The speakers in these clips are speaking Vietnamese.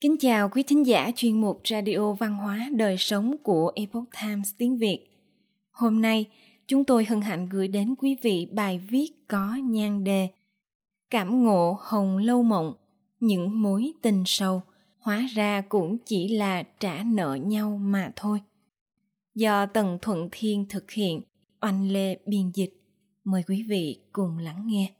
Kính chào quý thính giả chuyên mục Radio Văn hóa Đời Sống của Epoch Times tiếng Việt. Hôm nay, chúng tôi hân hạnh gửi đến quý vị bài viết có nhan đề Cảm ngộ hồng lâu mộng, những mối tình sâu, hóa ra cũng chỉ là trả nợ nhau mà thôi. Do Tần Thuận Thiên thực hiện, oanh lê biên dịch. Mời quý vị cùng lắng nghe.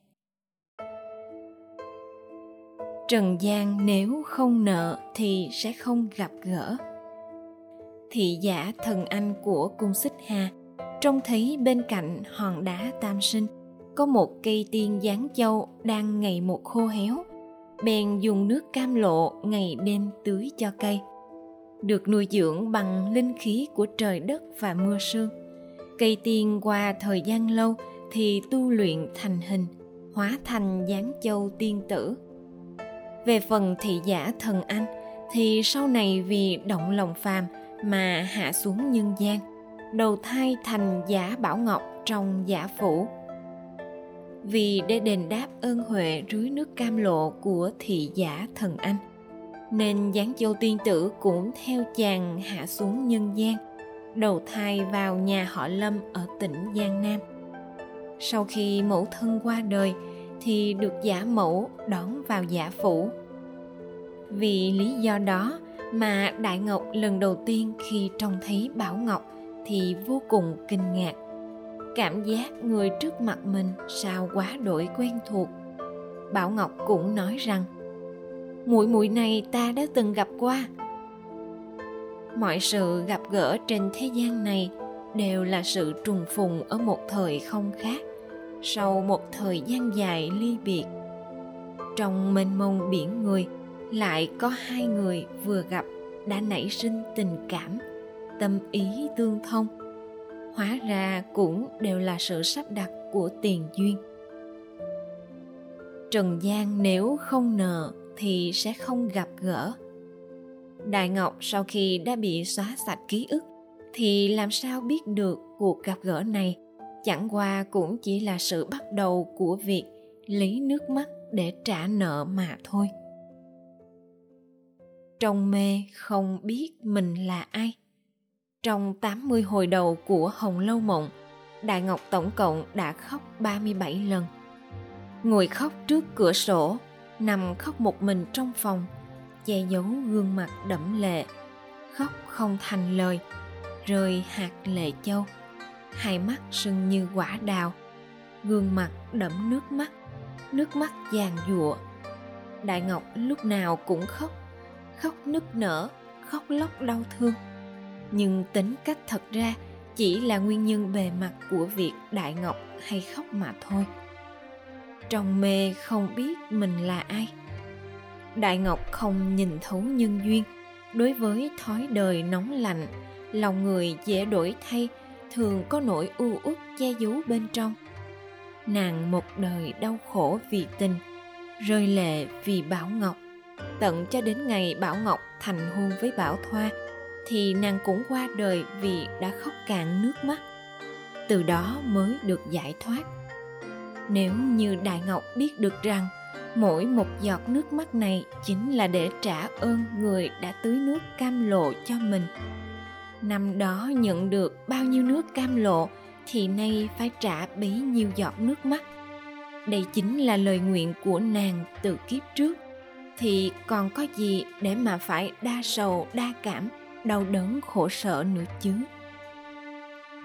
Trần gian nếu không nợ thì sẽ không gặp gỡ. Thị giả thần anh của cung xích hà, trông thấy bên cạnh hòn đá tam sinh, có một cây tiên giáng châu đang ngày một khô héo, bèn dùng nước cam lộ ngày đêm tưới cho cây, được nuôi dưỡng bằng linh khí của trời đất và mưa sương. Cây tiên qua thời gian lâu thì tu luyện thành hình, hóa thành giáng châu tiên tử về phần thị giả thần anh, thì sau này vì động lòng phàm mà hạ xuống nhân gian, đầu thai thành giả bảo ngọc trong giả phủ. Vì để đền đáp ơn huệ rưới nước cam lộ của thị giả thần anh, nên giáng châu tiên tử cũng theo chàng hạ xuống nhân gian, đầu thai vào nhà họ lâm ở tỉnh giang nam. Sau khi mẫu thân qua đời thì được giả mẫu, đón vào giả phủ. Vì lý do đó mà đại ngọc lần đầu tiên khi trông thấy bảo ngọc thì vô cùng kinh ngạc. Cảm giác người trước mặt mình sao quá đổi quen thuộc. Bảo ngọc cũng nói rằng, muội muội này ta đã từng gặp qua. Mọi sự gặp gỡ trên thế gian này đều là sự trùng phùng ở một thời không khác sau một thời gian dài ly biệt. Trong mênh mông biển người, lại có hai người vừa gặp đã nảy sinh tình cảm, tâm ý tương thông. Hóa ra cũng đều là sự sắp đặt của tiền duyên. Trần gian nếu không nợ thì sẽ không gặp gỡ. Đại ngọc sau khi đã bị xóa sạch ký ức thì làm sao biết được cuộc gặp gỡ này? Chẳng qua cũng chỉ là sự bắt đầu của việc lấy nước mắt để trả nợ mà thôi trong mê không biết mình là ai. Trong 80 hồi đầu của Hồng Lâu Mộng, Đại Ngọc tổng cộng đã khóc 37 lần. Ngồi khóc trước cửa sổ, nằm khóc một mình trong phòng, che giấu gương mặt đẫm lệ, khóc không thành lời, rơi hạt lệ châu, hai mắt sưng như quả đào, gương mặt đẫm nước mắt, nước mắt giàn giụa. Đại Ngọc lúc nào cũng khóc khóc nức nở khóc lóc đau thương. Nhưng tính cách thật ra chỉ là nguyên nhân bề mặt của việc đại ngọc hay khóc mà thôi. Trong mê không biết mình là ai. Đại ngọc không nhìn thấu nhân duyên. Đối với thói đời nóng lạnh lòng người dễ đổi thay thường có nỗi u uất che giấu bên trong nàng một đời đau khổ vì tình, rơi lệ vì bảo ngọc tận cho đến ngày Bảo Ngọc thành hôn với Bảo Thoa, thì nàng cũng qua đời vì đã khóc cạn nước mắt. Từ đó mới được giải thoát. Nếu như Đại Ngọc biết được rằng, mỗi một giọt nước mắt này chính là để trả ơn người đã tưới nước cam lộ cho mình. Năm đó nhận được bao nhiêu nước cam lộ thì nay phải trả bấy nhiêu giọt nước mắt. Đây chính là lời nguyện của nàng từ kiếp trước. Thì còn có gì để mà phải đa sầu, đa cảm, đau đớn, khổ sở nữa chứ?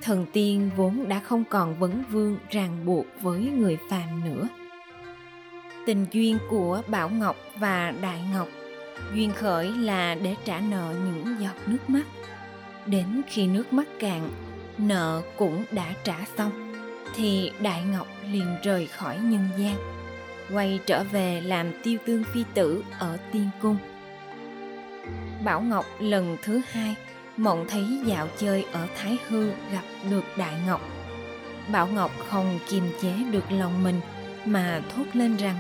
Thần tiên vốn đã không còn vấn vương ràng buộc với người phàm nữa. Tình duyên của bảo ngọc và đại ngọc duyên khởi là để trả nợ những giọt nước mắt đến khi nước mắt cạn, nợ cũng đã trả xong, thì đại ngọc liền rời khỏi nhân gian, quay trở về làm tiêu tương phi tử ở tiên cung. Bảo ngọc lần thứ hai mộng thấy dạo chơi ở thái hư gặp được đại ngọc. Bảo ngọc không kiềm chế được lòng mình mà thốt lên rằng,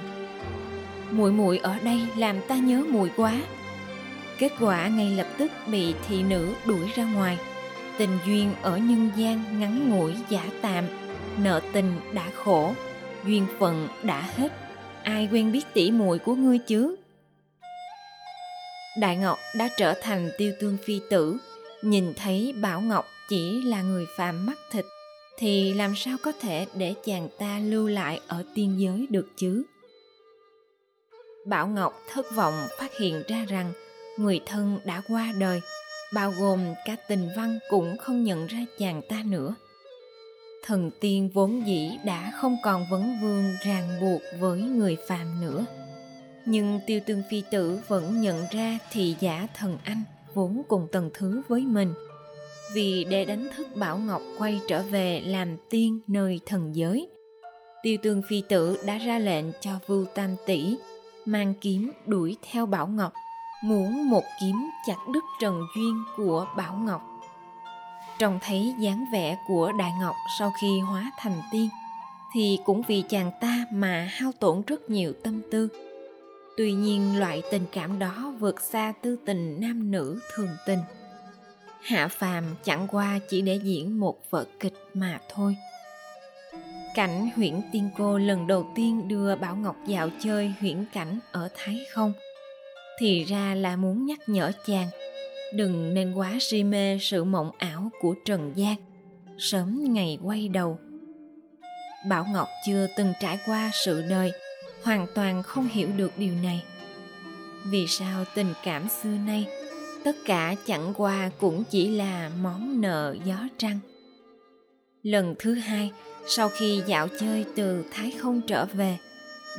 muội muội ở đây làm ta nhớ muội quá kết quả ngay lập tức bị thị nữ đuổi ra ngoài. Tình duyên ở nhân gian ngắn ngủi giả tạm nợ tình đã khổ duyên phận đã hết. Ai quen biết tỉ muội của ngươi chứ? Đại Ngọc đã trở thành tiêu tương phi tử, nhìn thấy Bảo Ngọc chỉ là người phàm mắt thịt, thì làm sao có thể để chàng ta lưu lại ở tiên giới được chứ? Bảo Ngọc thất vọng phát hiện ra rằng người thân đã qua đời, bao gồm cả tình văn cũng không nhận ra chàng ta nữa. Thần tiên vốn dĩ đã không còn vấn vương ràng buộc với người phàm nữa. Nhưng tiêu tương phi tử vẫn nhận ra thị giả thần anh vốn cùng tầng thứ với mình. Vì để đánh thức bảo ngọc quay trở về làm tiên nơi thần giới tiêu tương phi tử đã ra lệnh cho vưu tam tỷ mang kiếm đuổi theo bảo ngọc muốn một kiếm chặt đứt trần duyên của bảo ngọc. Trông thấy dáng vẻ của đại ngọc sau khi hóa thành tiên, thì cũng vì chàng ta mà hao tổn rất nhiều tâm tư. Tuy nhiên, loại tình cảm đó vượt xa tư tình nam nữ thường tình. Hạ phàm chẳng qua chỉ để diễn một vở kịch mà thôi. Cảnh huyễn tiên cô lần đầu tiên đưa bảo ngọc dạo chơi huyễn cảnh ở thái không thì ra là muốn nhắc nhở chàng, đừng nên quá si mê sự mộng ảo của trần gian. Sớm ngày quay đầu. Bảo ngọc chưa từng trải qua sự đời, hoàn toàn không hiểu được điều này. Vì sao tình cảm xưa nay, tất cả chẳng qua cũng chỉ là món nợ gió trăng. Lần thứ hai, sau khi dạo chơi từ thái không trở về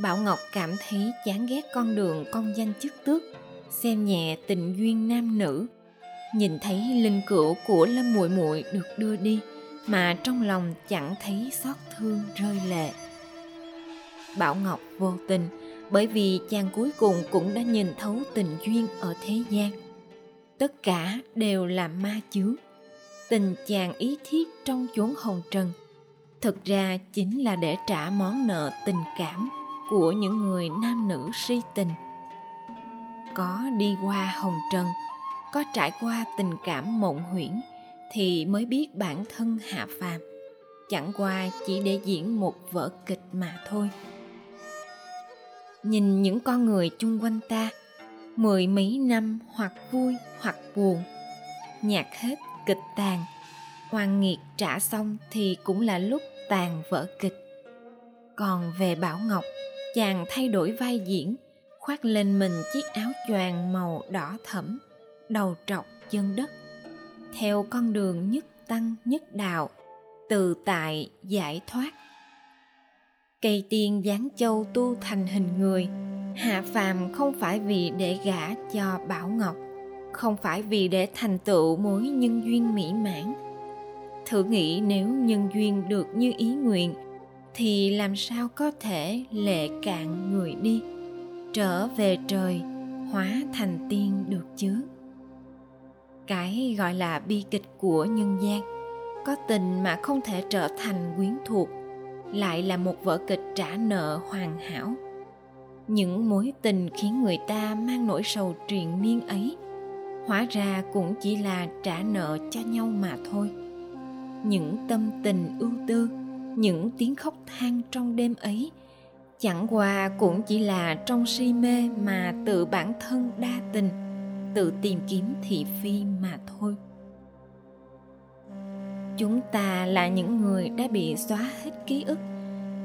bảo ngọc cảm thấy chán ghét con đường công danh chức tước, xem nhẹ tình duyên nam nữ nhìn thấy linh cữu của lâm muội muội được đưa đi, mà trong lòng chẳng thấy xót thương rơi lệ Bảo Ngọc vô tình, bởi vì chàng cuối cùng cũng đã nhìn thấu tình duyên ở thế gian. Tất cả đều là ma chướng. Tình chàng ý thiết trong chốn hồng trần, thực ra chính là để trả món nợ tình cảm của những người nam nữ si tình. Có đi qua hồng trần, có trải qua tình cảm mộng huyễn thì mới biết bản thân hạ phàm chẳng qua chỉ để diễn một vở kịch mà thôi nhìn những con người chung quanh ta mười mấy năm hoặc vui hoặc buồn nhạc hết kịch tàn hoàng nghiệt trả xong thì cũng là lúc tàn vở kịch còn về bảo ngọc chàng thay đổi vai diễn, khoác lên mình chiếc áo choàng màu đỏ thẫm, đầu trọc chân đất, theo con đường nhất tăng nhất đạo, từ tại giải thoát. Cây tiên giáng châu tu thành hình người, hạ phàm không phải vì để gả cho bảo ngọc, không phải vì để thành tựu mối nhân duyên mỹ mãn. Thử nghĩ nếu nhân duyên được như ý nguyện thì làm sao có thể lệ cạn người đi? Trở về trời, hóa thành tiên được chứ? Cái gọi là bi kịch của nhân gian, có tình mà không thể trở thành quyến thuộc, lại là một vở kịch trả nợ hoàn hảo. Những mối tình khiến người ta mang nỗi sầu triền miên ấy, hóa ra cũng chỉ là trả nợ cho nhau mà thôi. Những tâm tình ưu tư những tiếng khóc than trong đêm ấy. Chẳng qua cũng chỉ là trong si mê mà tự bản thân đa tình, tự tìm kiếm thị phi mà thôi. Chúng ta là những người đã bị xóa hết ký ức,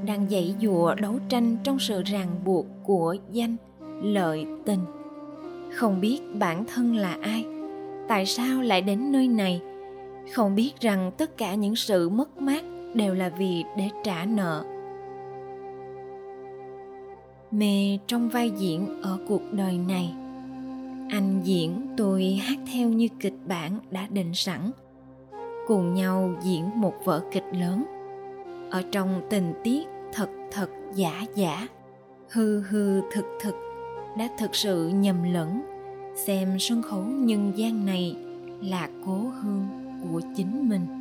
đang dãy dụa đấu tranh trong sự ràng buộc của danh, lợi, tình. Không biết bản thân là ai, tại sao lại đến nơi này? Không biết rằng tất cả những sự mất mát đều là vì để trả nợ. Mê trong vai diễn ở cuộc đời này. Anh diễn tôi hát theo như kịch bản đã định sẵn. Cùng nhau diễn một vở kịch lớn. Ở trong tình tiết thật thật giả giả. Hư hư thực thực đã thực sự nhầm lẫn. Xem sân khấu nhân gian này là cố hương của chính mình.